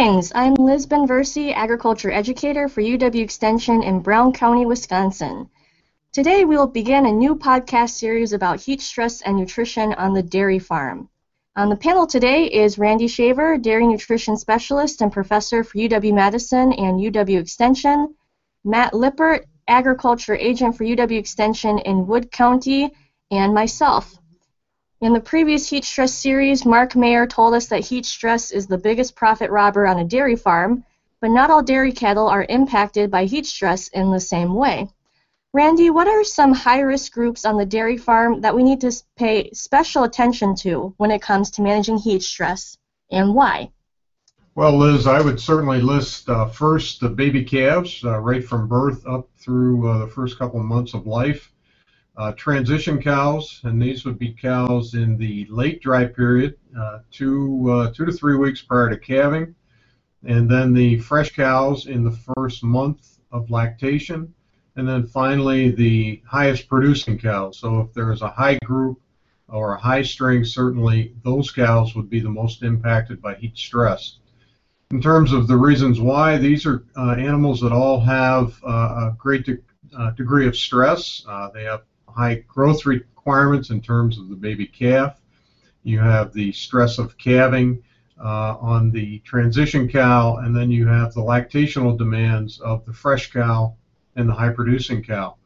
Greetings, I'm Liz Binversie, Agriculture Educator for UW Extension in Brown County, Wisconsin. Today we will begin a new podcast series about heat stress and nutrition on the dairy farm. On the panel today is Randy Shaver, Dairy Nutrition Specialist and Professor for UW-Madison and UW Extension, Matt Lippert, Agriculture Agent for UW Extension in Wood County, and myself. In the previous heat stress series, Mark Mayer told us that heat stress is the biggest profit robber on a dairy farm, but not all dairy cattle are impacted by heat stress in the same way. Randy, what are some high-risk groups on the dairy farm that we need to pay special attention to when it comes to managing heat stress, and why? Well, Liz, I would certainly list uh, first the baby calves, uh, right from birth up through uh, the first couple of months of life. Uh, transition cows, and these would be cows in the late dry period, uh, two, uh, two to three weeks prior to calving, and then the fresh cows in the first month of lactation, and then finally the highest producing cows. So if there is a high group or a high string, certainly those cows would be the most impacted by heat stress. In terms of the reasons why, these are uh, animals that all have uh, a great de- uh, degree of stress. they have high growth requirements in terms of the baby calf. You have the stress of calving uh, on the transition cow, and then you have the lactational demands of the fresh cow and the high producing cow.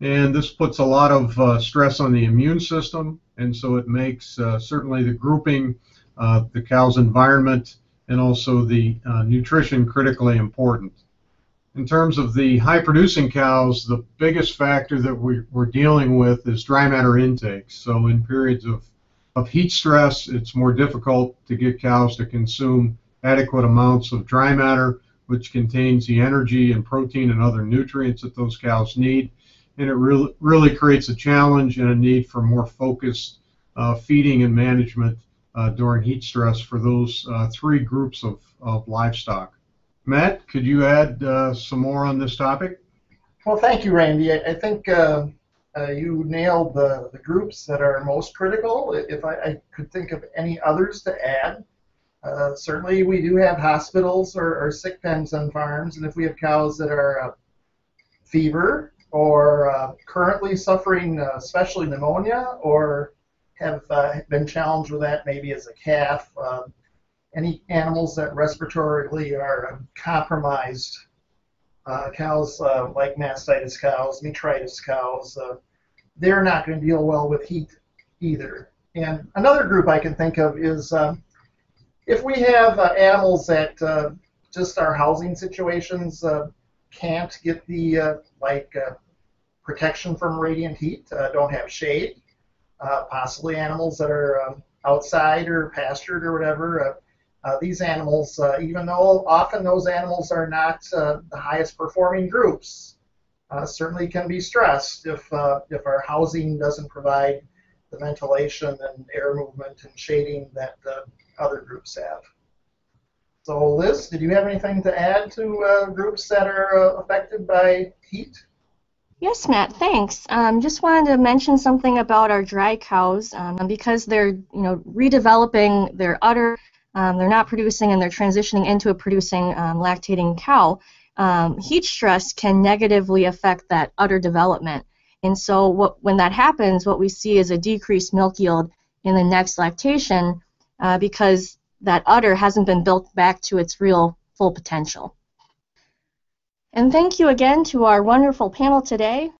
And this puts a lot of uh, stress on the immune system, and so it makes uh, certainly the grouping, uh, the cow's environment, and also the uh, nutrition critically important in terms of the high producing cows, the biggest factor that we, are dealing with is dry matter intake. So in periods of, of heat stress, it's more difficult to get cows to consume adequate amounts of dry matter, which contains the energy and protein and other nutrients that those cows need. And it really, really creates a challenge and a need for more focused uh, feeding and management uh, during heat stress for those uh, three groups of, of livestock. Matt, could you add uh, some more on this topic? Well, thank you, Randy. I, I think uh, uh, you nailed the, the groups that are most critical. If I, I could think of any others to add, uh, certainly we do have hospitals or, or, sick pens on farms, and if we have cows that are uh, fever or uh, currently suffering especially pneumonia or have been challenged with that maybe as a calf, any animals that respiratorily are compromised, uh, cows uh, like mastitis cows, metritis cows, uh, they're not going to deal well with heat either. And another group I can think of is um, if we have uh, animals that uh, just our housing situations uh, can't get the like protection from radiant heat, don't have shade, possibly animals that are um, outside or pastured or whatever these animals, uh, even though often those animals are not uh, the highest performing groups, uh, certainly can be stressed if, uh, if our housing doesn't provide the ventilation and air movement and shading that other groups have. So Liz, did you have anything to add to uh, groups that are affected by heat? Yes, Matt. Thanks. Um, just wanted to mention something about our dry cows um, because they're, you know, redeveloping their udder um, they're not producing and they're transitioning into a producing um, lactating cow, um, heat stress can negatively affect that udder development. And so what, when that happens, what we see is a decreased milk yield in the next lactation uh, because that udder hasn't been built back to its real full potential. And thank you again to our wonderful panel today.